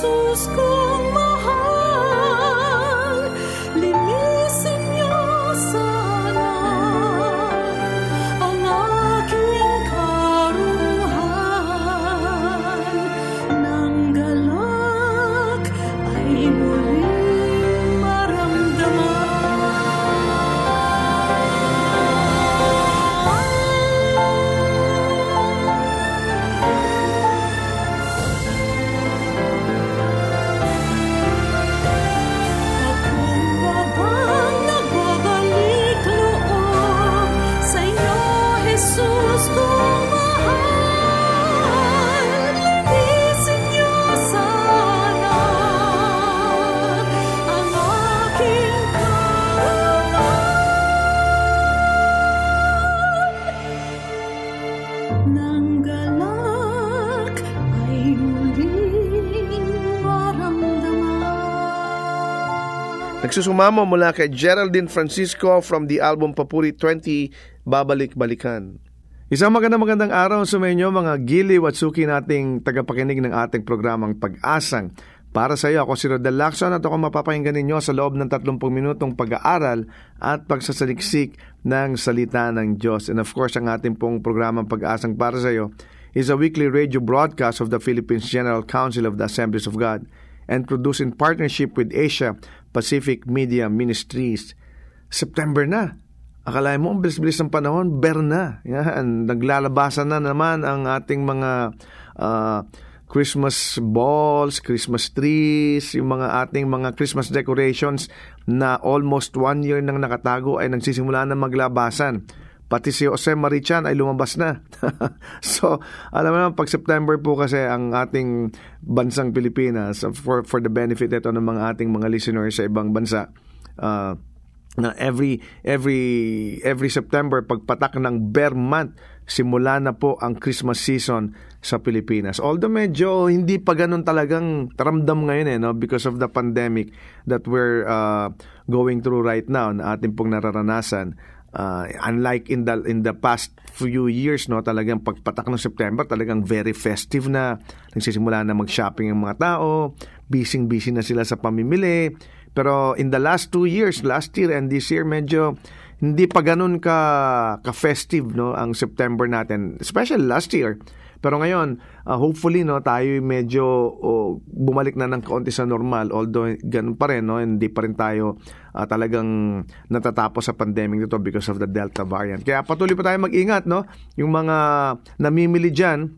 Jesus Nagsusumamo mula kay Geraldine Francisco from the album Papuri 20, Babalik-Balikan. Isang magandang magandang araw sa inyo mga giliw at suki nating tagapakinig ng ating programang Pag-asang para sa iyo. Ako si Rodel Lacson at ako mapapakinggan ninyo sa loob ng 30 minutong pag-aaral at pagsasaliksik ng salita ng Diyos. And of course, ang ating pong programang Pag-asang para sa iyo is a weekly radio broadcast of the Philippines General Council of the Assemblies of God and produced in partnership with Asia Pacific Media Ministries. September na. Akala mo, ang bilis-bilis ng panahon, ber na. Yan, naglalabasan na naman ang ating mga uh, Christmas balls, Christmas trees, yung mga ating mga Christmas decorations na almost one year nang nakatago ay nagsisimula na maglabasan. Pati si Jose Marichan ay lumabas na. so, alam mo naman, pag September po kasi ang ating bansang Pilipinas, for, for the benefit ito ng mga ating mga listeners sa ibang bansa, uh, na every every every September pagpatak ng bear month simula na po ang Christmas season sa Pilipinas. Although medyo hindi pa ganun talagang ramdam ngayon eh, no? because of the pandemic that we're uh, going through right now na ating pong nararanasan. Uh, unlike in the in the past few years no talagang pagpatak ng September talagang very festive na nagsisimula na mag-shopping ang mga tao busy busy na sila sa pamimili pero in the last two years last year and this year medyo hindi pa ganun ka ka-festive no ang September natin, especially last year. Pero ngayon, uh, hopefully no tayo medyo oh, bumalik na ng kaunti sa normal although ganun pa rin no hindi pa rin tayo uh, talagang natatapos sa pandemic nito because of the Delta variant. Kaya patuloy pa tayo mag-ingat no. Yung mga namimili diyan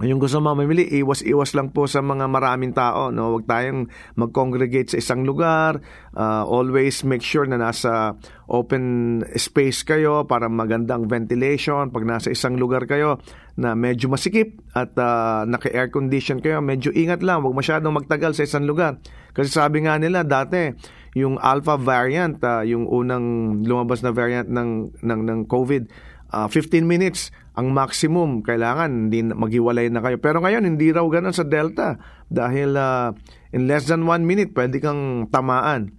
yung gusto mamimili, iwas-iwas lang po sa mga maraming tao. No? Huwag tayong mag-congregate sa isang lugar. Uh, always make sure na nasa open space kayo para magandang ventilation. Pag nasa isang lugar kayo na medyo masikip at uh, naka-air condition kayo, medyo ingat lang. Huwag masyadong magtagal sa isang lugar. Kasi sabi nga nila dati, yung alpha variant, uh, yung unang lumabas na variant ng, ng, ng COVID, uh, 15 minutes ang maximum kailangan hindi maghiwalay na kayo. Pero ngayon hindi raw ganun sa Delta. Dahil uh, in less than 1 minute pwede kang tamaan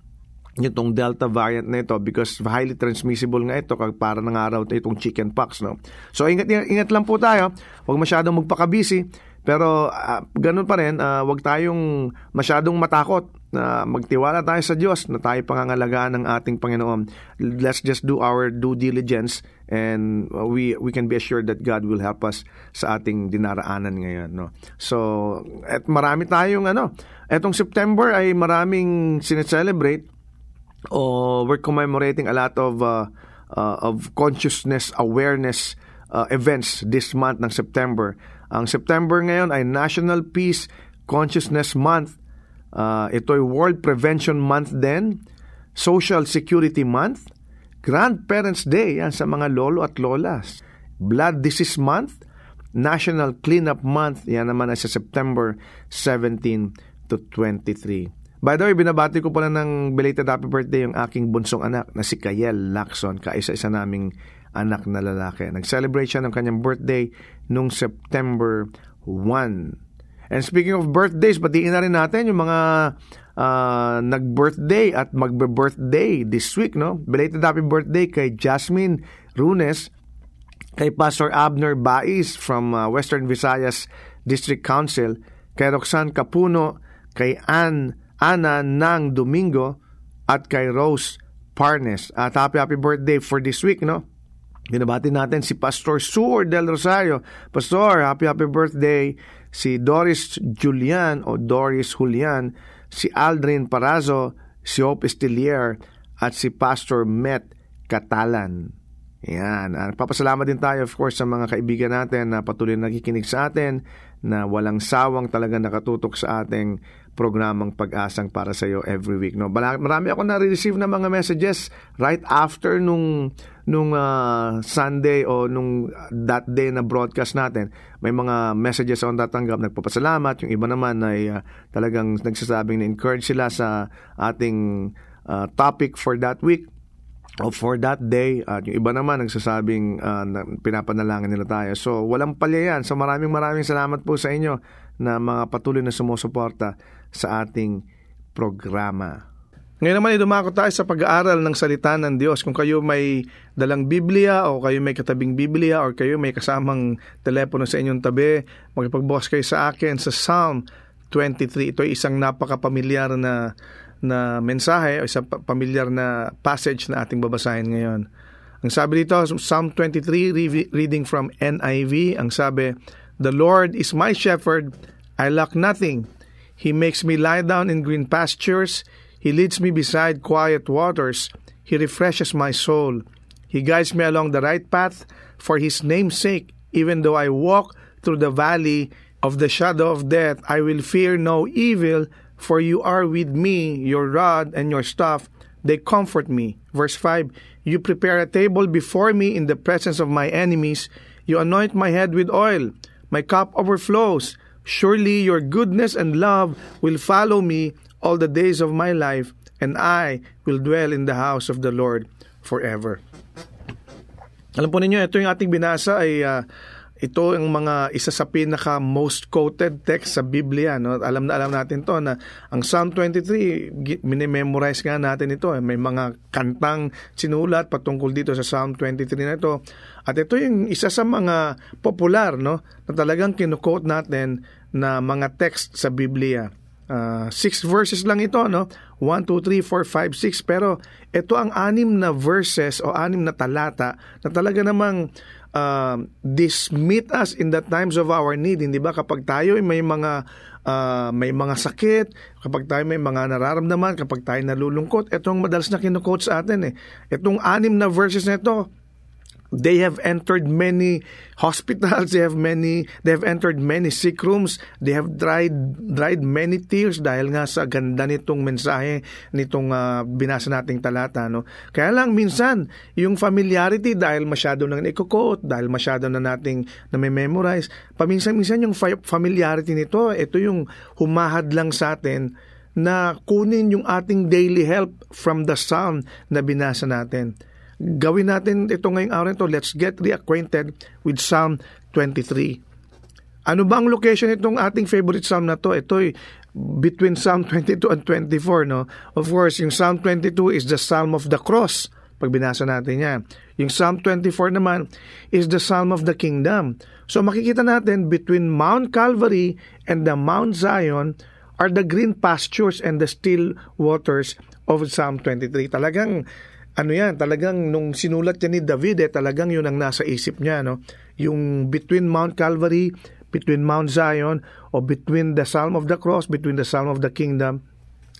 itong Delta variant na ito because highly transmissible nga ito para ng araw itong chicken pox no? So ingat ingat lang po tayo. Huwag masyadong magpakabisi. Pero uh, ganun pa rin uh, huwag tayong masyadong matakot na magtiwala tayo sa Diyos na tayo pangangalagaan ng ating Panginoon. Let's just do our due diligence and we we can be assured that God will help us sa ating dinaraanan ngayon no. So at marami tayong ano, etong September ay maraming sineselebrate o we're commemorating a lot of uh, uh, of consciousness awareness uh, events this month ng September. Ang September ngayon ay National Peace Consciousness Month Uh, ito ay World Prevention Month din, Social Security Month, Grandparents Day yan sa mga lolo at lolas, Blood Disease Month, National Cleanup Month, yan naman ay sa September 17 to 23. By the way, binabati ko pala ng belated happy birthday yung aking bunsong anak na si Kayel Lacson, kaisa-isa naming anak na lalaki. Nag-celebrate siya ng kanyang birthday nung September 1. And speaking of birthdays, batiin na rin natin yung mga uh, nag-birthday at magbe-birthday this week, no? Belated happy birthday kay Jasmine Runes, kay Pastor Abner Bais from uh, Western Visayas District Council, kay Roxanne Capuno, kay Ann Ana Nang Domingo, at kay Rose Parnes. At happy happy birthday for this week, no? Binabati natin si Pastor Sur del Rosario. Pastor, happy happy birthday si Doris Julian o Doris Julian, si Aldrin Parazo, si Hope Estilier, at si Pastor Met Katalan. Yan. Papasalamat din tayo of course sa mga kaibigan natin na patuloy na nakikinig sa atin na walang sawang talaga nakatutok sa ating programang pag-asang para sa iyo every week. No, marami ako na-receive na mga messages right after nung nung uh, Sunday o nung that day na broadcast natin. May mga messages ako tatanggap, nagpapasalamat. Yung iba naman ay uh, talagang nagsasabing na encourage sila sa ating uh, topic for that week o for that day at yung iba naman nagsasabing uh, na pinapanalangin nila tayo. So walang palya yan. So maraming maraming salamat po sa inyo na mga patuloy na sumusuporta sa ating programa. Ngayon naman idumako tayo sa pag-aaral ng salita ng Diyos. Kung kayo may dalang Biblia o kayo may katabing Biblia o kayo may kasamang telepono sa inyong tabi, magpagbukas kayo sa akin sa Psalm 23. Ito ay isang napakapamilyar na na mensahe o isang pa- pamilyar na passage na ating babasahin ngayon. Ang sabi dito, Psalm 23, re- reading from NIV, ang sabi, The Lord is my shepherd, I lack nothing. He makes me lie down in green pastures. He leads me beside quiet waters. He refreshes my soul. He guides me along the right path for his name's sake. Even though I walk through the valley of the shadow of death, I will fear no evil, for you are with me, your rod and your staff, they comfort me. Verse 5 You prepare a table before me in the presence of my enemies. You anoint my head with oil. My cup overflows. Surely your goodness and love will follow me all the days of my life, and I will dwell in the house of the Lord forever. Alam po ninyo, ito yung ating binasa ay ah, ito ang mga isa sa pinaka most quoted text sa Biblia no alam na alam natin to na ang Psalm 23 gi- minimemorize nga natin ito eh. may mga kantang sinulat patungkol dito sa Psalm 23 na ito at ito yung isa sa mga popular no na talagang kinukote natin na mga text sa Biblia Uh, six verses lang ito, no? 1, 2, 3, 4, 5, 6. Pero ito ang anim na verses o anim na talata na talaga namang uh, this meet us in the times of our need. Hindi ba? Kapag tayo ay may mga uh, may mga sakit, kapag tayo may mga nararamdaman, kapag tayo nalulungkot, ito ang madalas na kinukote sa atin eh. Itong anim na verses na ito, they have entered many hospitals they have many they have entered many sick rooms they have dried dried many tears dahil nga sa ganda nitong mensahe nitong uh, binasa nating talata no? Kaya lang minsan yung familiarity dahil masyado nang iko-quote dahil masyado na nating na may memorize paminsan-minsan yung fa- familiarity nito ito yung humahad lang sa atin na kunin yung ating daily help from the psalm na binasa natin gawin natin ito ngayong araw ito. Let's get reacquainted with Psalm 23. Ano ba ang location itong ating favorite psalm na to? Ito ay between Psalm 22 and 24. No? Of course, yung Psalm 22 is the Psalm of the Cross. Pag binasa natin yan. Yung Psalm 24 naman is the Psalm of the Kingdom. So makikita natin between Mount Calvary and the Mount Zion are the green pastures and the still waters of Psalm 23. Talagang ano yan, talagang nung sinulat niya ni David, eh, talagang yun ang nasa isip niya, no? Yung between Mount Calvary, between Mount Zion, o between the Psalm of the Cross, between the Psalm of the Kingdom,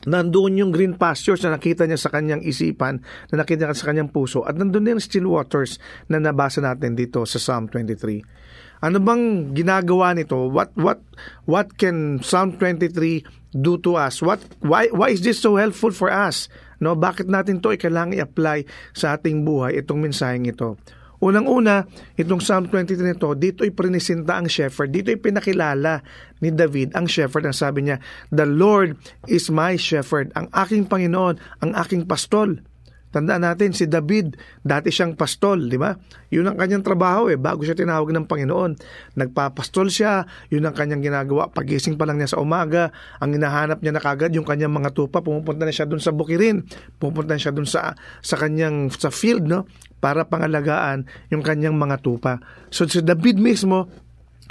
nandoon yung green pastures na nakita niya sa kanyang isipan, na nakita niya sa kanyang puso, at nandoon din still waters na nabasa natin dito sa Psalm 23. Ano bang ginagawa nito? What what what can Psalm 23 do to us? What why why is this so helpful for us? No, bakit natin 'to kailangan i-apply sa ating buhay itong mensaheng ito? Unang-una, itong Psalm 23 nito, dito ay prinisinta ang shepherd. Dito ay pinakilala ni David ang shepherd. Ang sabi niya, The Lord is my shepherd. Ang aking Panginoon, ang aking pastol. Tandaan natin, si David, dati siyang pastol, di ba? Yun ang kanyang trabaho eh, bago siya tinawag ng Panginoon. Nagpapastol siya, yun ang kanyang ginagawa. Pagising pa lang niya sa umaga, ang hinahanap niya na kagad yung kanyang mga tupa, pumupunta na siya dun sa bukirin, pumupunta na siya dun sa, sa kanyang, sa field, no? Para pangalagaan yung kanyang mga tupa. So si David mismo,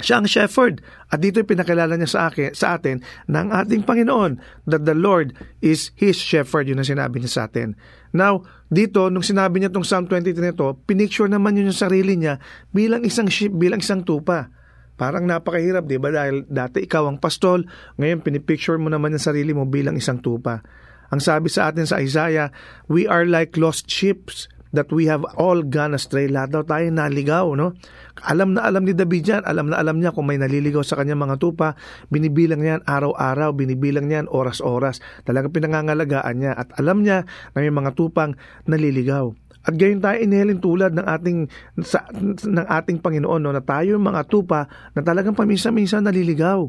siya ang shepherd. At dito pinakilala niya sa, akin, sa atin ng ating Panginoon that the Lord is His shepherd. Yun ang sinabi niya sa atin. Now, dito, nung sinabi niya itong Psalm 23 nito, pinicture naman yun yung sarili niya bilang isang sheep, bilang isang tupa. Parang napakahirap, di ba? Dahil dati ikaw ang pastol, ngayon pinipicture mo naman yung sarili mo bilang isang tupa. Ang sabi sa atin sa Isaiah, we are like lost sheep that we have all gone astray. Lahat daw tayo naligaw, no? Alam na alam ni David yan, alam na alam niya kung may naliligaw sa kanyang mga tupa, binibilang niyan araw-araw, binibilang niyan oras-oras. Talagang pinangangalagaan niya at alam niya na may mga tupang naliligaw. At gayon tayo inihalin tulad ng ating sa, ng ating Panginoon no, na tayo mga tupa na talagang paminsan-minsan naliligaw.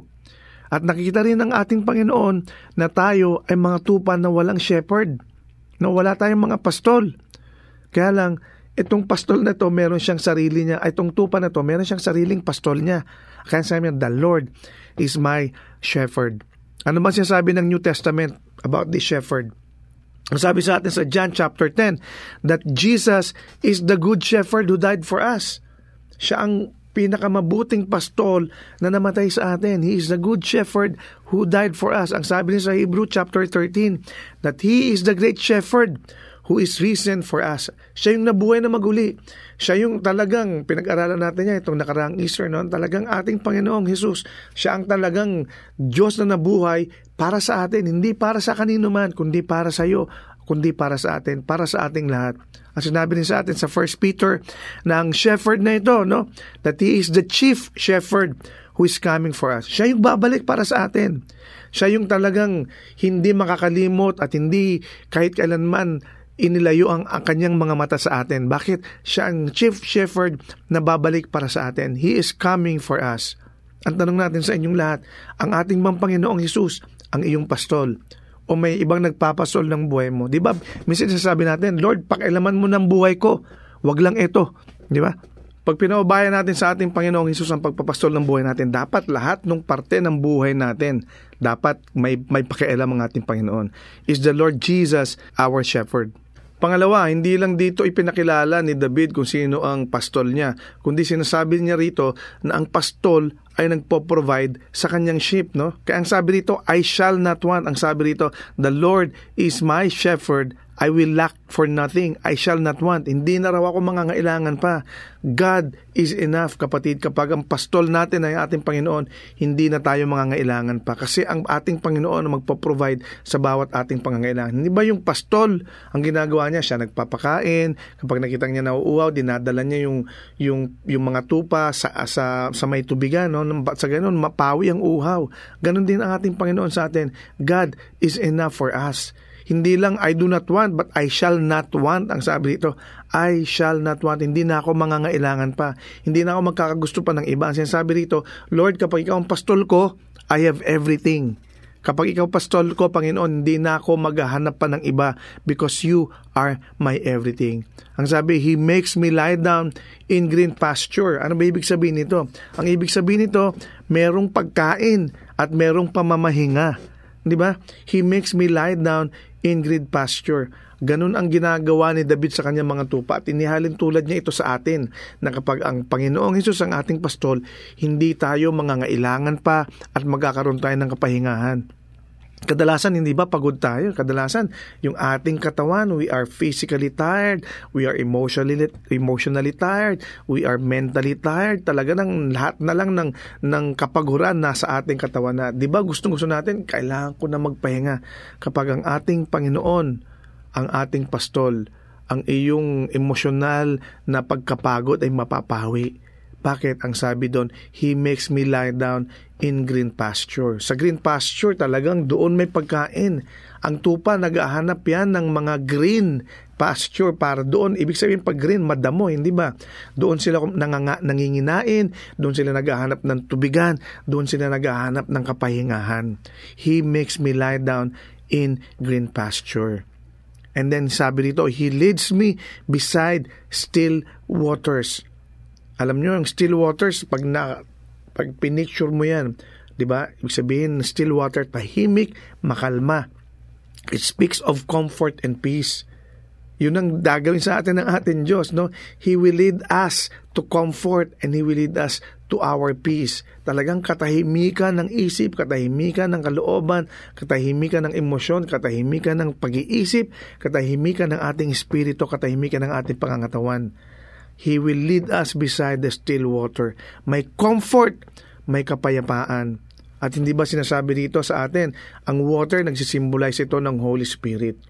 At nakikita rin ng ating Panginoon na tayo ay mga tupa na walang shepherd, na wala tayong mga pastol. Kaya lang, itong pastol na to, meron siyang sarili niya, itong tupa na to, meron siyang sariling pastol niya. Kaya sabi niya, the Lord is my shepherd. Ano ba sinasabi ng New Testament about this shepherd? Ang sabi sa atin sa John chapter 10, that Jesus is the good shepherd who died for us. Siya ang pinakamabuting pastol na namatay sa atin. He is the good shepherd who died for us. Ang sabi niya sa Hebrew chapter 13, that He is the great shepherd who is risen for us. Siya yung nabuhay na maguli. Siya yung talagang, pinag-aralan natin niya itong nakaraang Easter noon, talagang ating Panginoong Jesus. Siya ang talagang Diyos na nabuhay para sa atin, hindi para sa kanino man, kundi para sa iyo, kundi para sa atin, para sa ating lahat. Ang sinabi niya sa atin sa 1 Peter na ang shepherd na ito, no? that he is the chief shepherd who is coming for us. Siya yung babalik para sa atin. Siya yung talagang hindi makakalimot at hindi kahit kailanman inilayo ang, ang kanyang mga mata sa atin. Bakit? Siya ang chief shepherd na babalik para sa atin. He is coming for us. Ang tanong natin sa inyong lahat, ang ating bang Panginoong Hesus, ang iyong pastol, o may ibang nagpapasol ng buhay mo. Di ba? Minsan sasabi natin, Lord, pakialaman mo ng buhay ko. Wag lang ito. Di ba? Pag pinaubayan natin sa ating Panginoong Hesus ang pagpapastol ng buhay natin, dapat lahat ng parte ng buhay natin, dapat may, may pakialam ang ating Panginoon. Is the Lord Jesus our shepherd? Pangalawa, hindi lang dito ipinakilala ni David kung sino ang pastol niya, kundi sinasabi niya rito na ang pastol ay nagpo-provide sa kanyang sheep, no? Kaya ang sabi rito, I shall not want. Ang sabi rito, the Lord is my shepherd, I will lack for nothing. I shall not want. Hindi na raw ako mangangailangan pa. God is enough, kapatid. Kapag ang pastol natin ay ating Panginoon, hindi na tayo mangangailangan pa. Kasi ang ating Panginoon ang magpo-provide sa bawat ating pangangailangan. Hindi ba yung pastol, ang ginagawa niya, siya nagpapakain. Kapag nakita niya nauuaw, dinadala niya yung, yung, yung mga tupa sa, sa, sa may tubigan. No? Sa ganun, mapawi ang uhaw. Ganon din ang ating Panginoon sa atin. God is enough for us. Hindi lang I do not want, but I shall not want. Ang sabi dito, I shall not want. Hindi na ako mangangailangan pa. Hindi na ako magkakagusto pa ng iba. Ang sinasabi rito, Lord, kapag ikaw ang pastol ko, I have everything. Kapag ikaw pastol ko, Panginoon, hindi na ako maghahanap pa ng iba because you are my everything. Ang sabi, He makes me lie down in green pasture. Ano ba ibig sabihin nito? Ang ibig sabihin nito, merong pagkain at merong pamamahinga. Di ba? He makes me lie down in green pasture. Ganun ang ginagawa ni David sa kanyang mga tupa at inihalin tulad niya ito sa atin na kapag ang Panginoong Hesus ang ating pastol, hindi tayo mangangailangan pa at magkakaroon tayo ng kapahingahan. Kadalasan hindi ba pagod tayo? Kadalasan yung ating katawan, we are physically tired, we are emotionally emotionally tired, we are mentally tired. Talaga nang lahat na lang ng ng kapaguran nasa ating katawan na. 'Di ba? Gustong-gusto natin kailangan ko na magpahinga kapag ang ating Panginoon ang ating pastol, ang iyong emosyonal na pagkapagod ay mapapawi. Bakit? Ang sabi doon, He makes me lie down in green pasture. Sa green pasture talagang doon may pagkain. Ang tupa naghahanap yan ng mga green pasture para doon. Ibig sabihin pag green, madamo, hindi ba? Doon sila nanganga, nanginginain, doon sila naghahanap ng tubigan, doon sila naghahanap ng kapahingahan. He makes me lie down in green pasture. And then sabi dito, He leads me beside still waters. Alam nyo, ang still waters, pag, na, pag pinicture mo yan, di ba? Ibig sabihin, still water, tahimik, makalma. It speaks of comfort and peace. Yun ang gagawin sa atin ng ating Diyos, no? He will lead us to comfort and He will lead us to our peace. Talagang katahimikan ng isip, katahimikan ng kalooban, katahimikan ng emosyon, katahimikan ng pag-iisip, katahimikan ng ating espiritu, katahimikan ng ating pangangatawan. He will lead us beside the still water. May comfort, may kapayapaan. At hindi ba sinasabi dito sa atin, ang water nagsisimbolize ito ng Holy Spirit.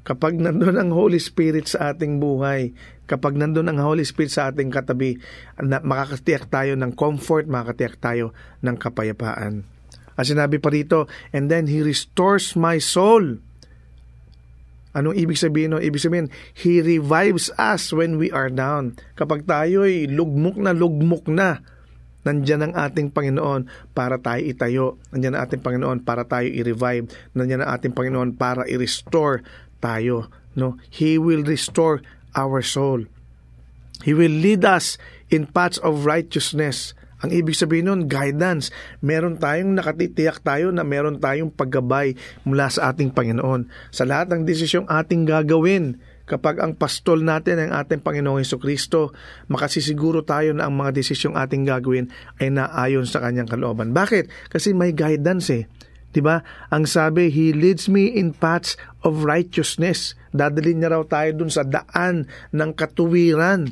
Kapag nandun ang Holy Spirit sa ating buhay, kapag nandun ang Holy Spirit sa ating katabi, makakatiyak tayo ng comfort, makakatiyak tayo ng kapayapaan. At sinabi pa rito, and then He restores my soul. Anong ibig sabihin? No? Ibig sabihin, He revives us when we are down. Kapag tayo'y lugmok na lugmok na, nandyan ang ating Panginoon para tayo itayo. Nandyan ang ating Panginoon para tayo i-revive. Nandyan ang ating Panginoon para i-restore tayo. No? He will restore our soul. He will lead us in paths of righteousness ang ibig sabihin nun, guidance. Meron tayong nakatitiyak tayo na meron tayong paggabay mula sa ating Panginoon. Sa lahat ng desisyong ating gagawin, Kapag ang pastol natin ang ating Panginoong Heso Kristo, makasisiguro tayo na ang mga desisyong ating gagawin ay naayon sa kanyang kalooban. Bakit? Kasi may guidance eh. 'Di ba? Ang sabi, He leads me in paths of righteousness. Dadalhin niya raw tayo dun sa daan ng katuwiran.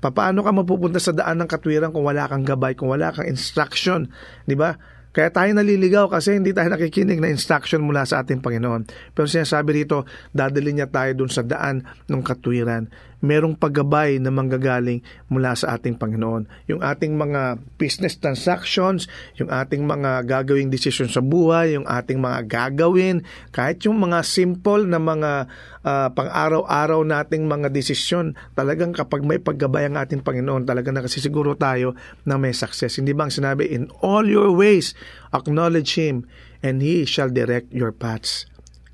Paano ka mapupunta sa daan ng katuwiran kung wala kang gabay, kung wala kang instruction, 'di ba? Kaya tayo naliligaw kasi hindi tayo nakikinig na instruction mula sa ating Panginoon. Pero sinasabi rito, dadali niya tayo dun sa daan ng katwiran. Merong paggabay na manggagaling mula sa ating Panginoon. Yung ating mga business transactions, yung ating mga gagawing desisyon sa buhay, yung ating mga gagawin, kahit yung mga simple na mga uh, pang-araw-araw nating mga desisyon, talagang kapag may paggabay ang ating Panginoon, talagang nakasisiguro tayo na may success. Hindi bang sinabi, in all your ways, acknowledge Him, and He shall direct your paths.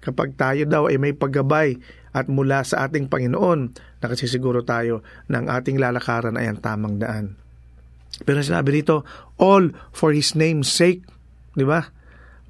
Kapag tayo daw ay may paggabay at mula sa ating Panginoon, nakasisiguro tayo na ang ating lalakaran ay ang tamang daan. Pero sinabi rito, all for His name's sake. Di ba?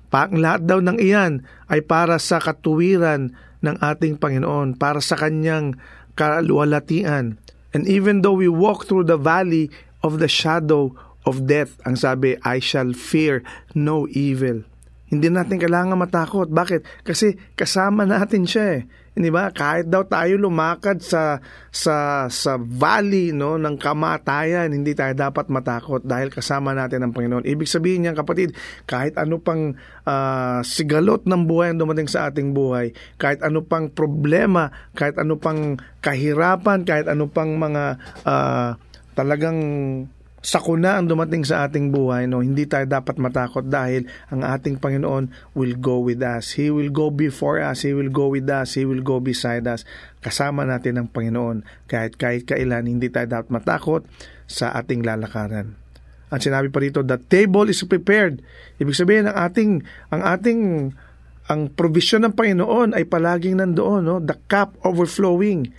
Pa, lahat daw ng iyan ay para sa katuwiran ng ating Panginoon, para sa kanyang kaluwalhatian. And even though we walk through the valley of the shadow of death, ang sabi, I shall fear no evil. Hindi natin kailangan matakot. Bakit? Kasi kasama natin siya eh. Di ba? Kahit daw tayo lumakad sa sa sa valley no ng kamatayan, hindi tayo dapat matakot dahil kasama natin ang Panginoon. Ibig sabihin niya kapatid, kahit ano pang uh, sigalot ng buhay ang dumating sa ating buhay, kahit ano pang problema, kahit ano pang kahirapan, kahit ano pang mga uh, talagang sakuna ang dumating sa ating buhay, no, hindi tayo dapat matakot dahil ang ating Panginoon will go with us. He will go before us. He will go with us. He will go beside us. Kasama natin ang Panginoon. Kahit kahit kailan, hindi tayo dapat matakot sa ating lalakaran. Ang sinabi pa rito, the table is prepared. Ibig sabihin, ang ating, ang ating ang provision ng Panginoon ay palaging nandoon, no? The cup overflowing.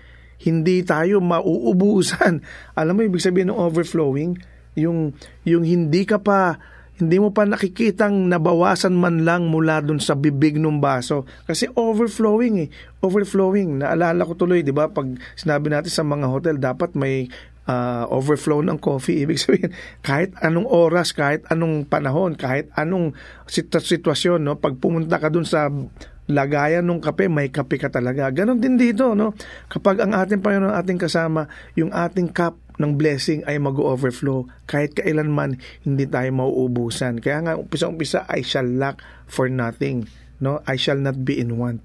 Hindi tayo mauubusan. Alam mo, ibig sabihin ng overflowing, yung yung hindi ka pa hindi mo pa nakikitang nabawasan man lang mula dun sa bibig ng baso. Kasi overflowing eh. Overflowing. Naalala ko tuloy 'di ba? Pag sinabi natin sa mga hotel dapat may uh, overflow ng coffee. Ibig sabihin kahit anong oras kahit anong panahon kahit anong sitwasyon no? Pag pumunta ka dun sa lagayan ng kape, may kape ka talaga. Ganon din dito, no? Kapag ang ating Panginoon ating kasama, yung ating cup ng blessing ay mag-overflow. Kahit kailanman, hindi tayo mauubusan. Kaya nga, umpisa-umpisa, I shall lack for nothing. No? I shall not be in want.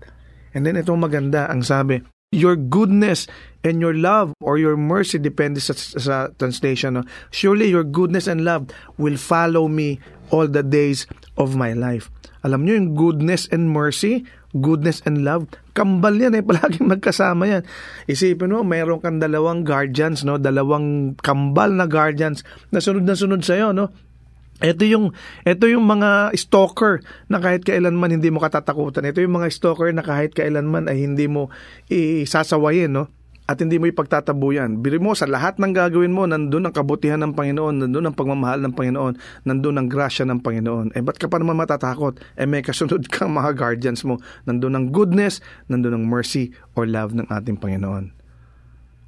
And then itong maganda, ang sabi, your goodness and your love or your mercy depende sa, sa translation no? surely your goodness and love will follow me all the days of my life alam niyo yung goodness and mercy goodness and love, kambal yan eh, palaging magkasama yan. Isipin mo, mayroon kang dalawang guardians, no? dalawang kambal na guardians na sunod na sunod sa'yo, no? Ito yung ito yung mga stalker na kahit kailanman hindi mo katatakutan. Ito yung mga stalker na kahit kailanman ay hindi mo isasawayin, no? At hindi mo ipagtatabuyan. Biri mo, sa lahat ng gagawin mo, nandun ang kabutihan ng Panginoon, nandun ang pagmamahal ng Panginoon, nandun ang grasya ng Panginoon. Eh, ba't ka pa naman matatakot? Eh, may kasunod kang mga guardians mo. Nandun ang goodness, nandun ang mercy or love ng ating Panginoon.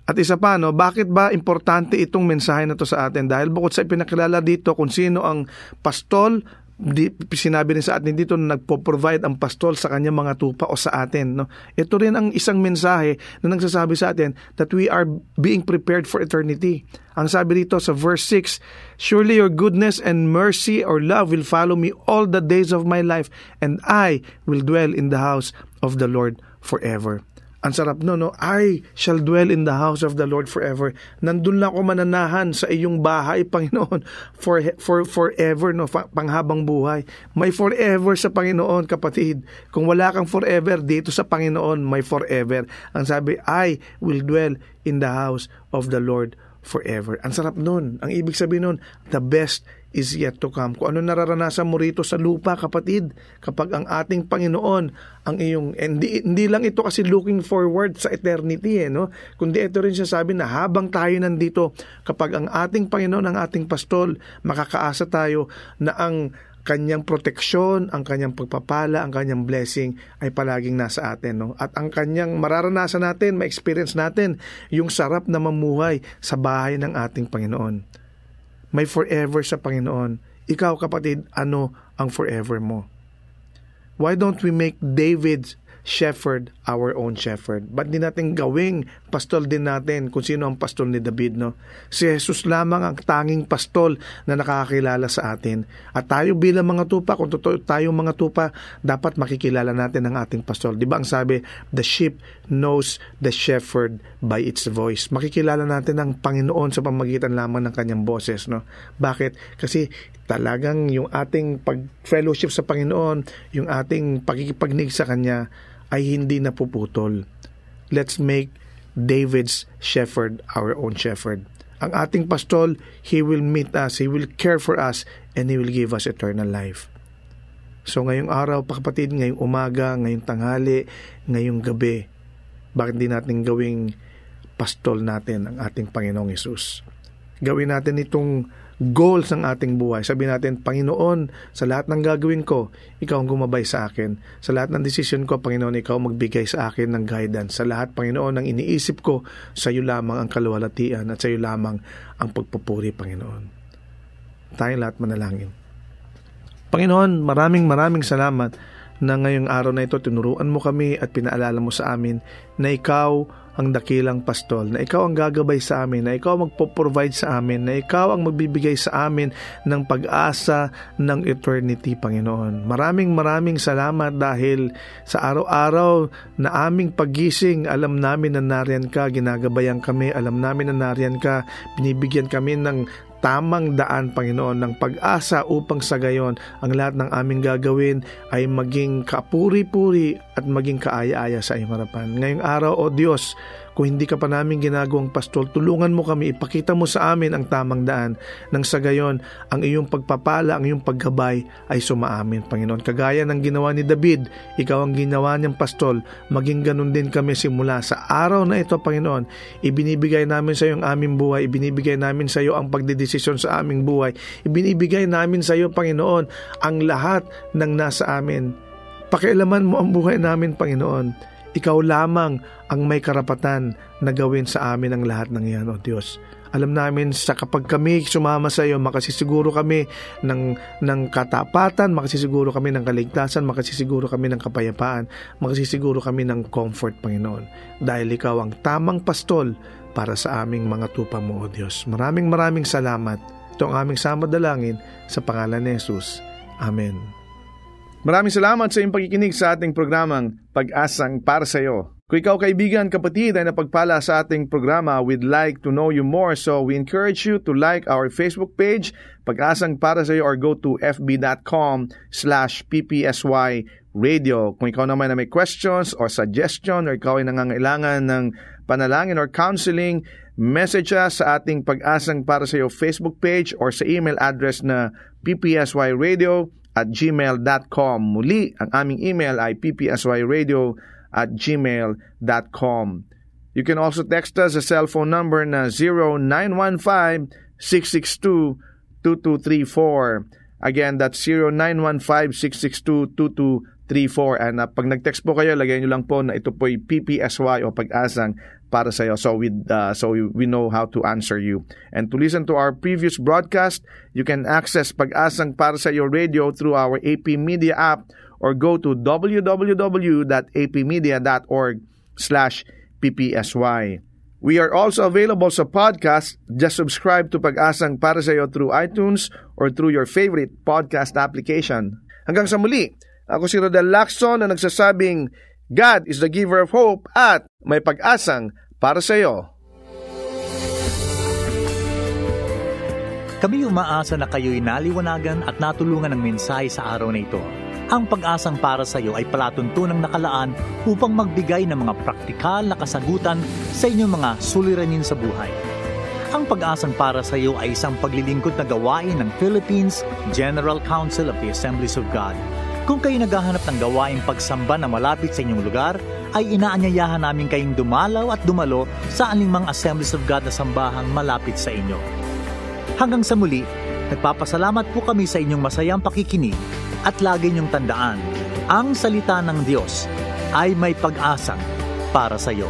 At isa pa, no, bakit ba importante itong mensahe na to sa atin? Dahil bukod sa ipinakilala dito kung sino ang pastol, di, sinabi rin sa atin dito na nagpo-provide ang pastol sa kanyang mga tupa o sa atin. No? Ito rin ang isang mensahe na nagsasabi sa atin that we are being prepared for eternity. Ang sabi dito sa verse 6, Surely your goodness and mercy or love will follow me all the days of my life, and I will dwell in the house of the Lord forever. Ang sarap no, no? I shall dwell in the house of the Lord forever. Nandun lang ako mananahan sa iyong bahay, Panginoon, for, for forever, no? Panghabang buhay. May forever sa Panginoon, kapatid. Kung wala kang forever, dito sa Panginoon, may forever. Ang sabi, I will dwell in the house of the Lord forever. Ang sarap nun. Ang ibig sabihin nun, the best is yet to come. Kung ano nararanasan mo rito sa lupa, kapatid, kapag ang ating Panginoon ang iyong, hindi, hindi lang ito kasi looking forward sa eternity, eh, no? kundi ito rin siya sabi na habang tayo nandito, kapag ang ating Panginoon, ang ating pastol, makakaasa tayo na ang kanyang proteksyon, ang kanyang pagpapala, ang kanyang blessing ay palaging nasa atin. No? At ang kanyang mararanasan natin, ma-experience natin yung sarap na mamuhay sa bahay ng ating Panginoon. May forever sa Panginoon. Ikaw kapatid, ano ang forever mo? Why don't we make David's shepherd, our own shepherd. Ba't di natin gawing pastol din natin kung sino ang pastol ni David, no? Si Jesus lamang ang tanging pastol na nakakakilala sa atin. At tayo bilang mga tupa, kung totoo tayo mga tupa, dapat makikilala natin ang ating pastol. Di ba ang sabi, the sheep knows the shepherd by its voice. Makikilala natin ang Panginoon sa pamagitan lamang ng kanyang boses, no? Bakit? Kasi talagang yung ating pag-fellowship sa Panginoon, yung ating pagkikipagnig sa Kanya, ay hindi napuputol. Let's make David's shepherd our own shepherd. Ang ating pastol, He will meet us, He will care for us, and He will give us eternal life. So ngayong araw, pakapatid, ngayong umaga, ngayong tanghali, ngayong gabi, bakit di natin gawing pastol natin ang ating Panginoong Yesus? Gawin natin itong goals ng ating buhay. Sabi natin, Panginoon, sa lahat ng gagawin ko, ikaw ang gumabay sa akin. Sa lahat ng desisyon ko, Panginoon, ikaw magbigay sa akin ng guidance. Sa lahat, Panginoon, ng iniisip ko, sa iyo lamang ang kaluwalhatian at sa iyo lamang ang pagpupuri, Panginoon. Tayong lahat manalangin. Panginoon, maraming maraming salamat na ngayong araw na ito tinuruan mo kami at pinaalala mo sa amin na ikaw ang dakilang pastol, na ikaw ang gagabay sa amin, na ikaw magpo-provide sa amin, na ikaw ang magbibigay sa amin ng pag-asa ng eternity, Panginoon. Maraming maraming salamat dahil sa araw-araw na aming pagising, alam namin na nariyan ka, ginagabayan kami, alam namin na nariyan ka, binibigyan kami ng tamang daan, Panginoon, ng pag-asa upang sa gayon ang lahat ng aming gagawin ay maging kapuri-puri at maging kaaya-aya sa iyong harapan. Ngayong araw, O Diyos, kung hindi ka pa namin ginagawang pastol, tulungan mo kami, ipakita mo sa amin ang tamang daan. Nang sa gayon, ang iyong pagpapala, ang iyong paggabay ay sumaamin, Panginoon. Kagaya ng ginawa ni David, ikaw ang ginawa niyang pastol, maging ganun din kami simula sa araw na ito, Panginoon. Ibinibigay namin sa iyo ang aming buhay, ibinibigay namin sa iyo ang pagdedesisyon sa aming buhay, ibinibigay namin sa iyo, Panginoon, ang lahat ng nasa amin. Pakialaman mo ang buhay namin, Panginoon ikaw lamang ang may karapatan na gawin sa amin ang lahat ng iyan, O Diyos. Alam namin sa kapag kami sumama sa iyo, makasisiguro kami ng, ng katapatan, makasisiguro kami ng kaligtasan, makasisiguro kami ng kapayapaan, makasisiguro kami ng comfort, Panginoon. Dahil ikaw ang tamang pastol para sa aming mga tupa mo, O Diyos. Maraming maraming salamat. Ito ang aming samadalangin sa pangalan ni Jesus. Amen. Maraming salamat sa iyong pagkikinig sa ating programang Pag-asang para sa iyo. Kung ikaw kaibigan, kapatid ay napagpala sa ating programa, we'd like to know you more. So we encourage you to like our Facebook page, Pag-asang para sa iyo, or go to fb.com slash ppsy radio. Kung ikaw naman na may questions or suggestion or ikaw ay nangangailangan ng panalangin or counseling, message us sa ating Pag-asang para sa iyo Facebook page or sa email address na ppsyradio at gmail.com. Muli, ang aming email ay ppsyradio at gmail.com. You can also text us sa cellphone number na 0915-662-2234. Again, that's 0915-662-2234. And uh, pag nag-text po kayo, lagyan nyo lang po na ito po'y PPSY o pag-asang para sa iyo. So we uh, so we know how to answer you. And to listen to our previous broadcast, you can access Pag-asang para sa iyo radio through our AP Media app or go to www.apmedia.org/ppsy. We are also available sa podcast. Just subscribe to Pag-asang para sa iyo through iTunes or through your favorite podcast application. Hanggang sa muli, ako si Rodel Lacson na nagsasabing God is the giver of hope at may pag-asang para sa iyo. Kami umaasa na kayo'y naliwanagan at natulungan ng mensahe sa araw na ito. Ang pag-asang para sa iyo ay palatuntunang nakalaan upang magbigay ng mga praktikal na kasagutan sa inyong mga suliranin sa buhay. Ang pag-asang para sa iyo ay isang paglilingkod na gawain ng Philippines General Council of the Assemblies of God. Kung kayo naghahanap ng gawaing pagsamba na malapit sa inyong lugar, ay inaanyayahan namin kayong dumalaw at dumalo sa aningmang Assemblies of God na sambahang malapit sa inyo. Hanggang sa muli, Nagpapasalamat po kami sa inyong masayang pakikinig at lagi niyong tandaan, ang salita ng Diyos ay may pag-asa para sa iyo.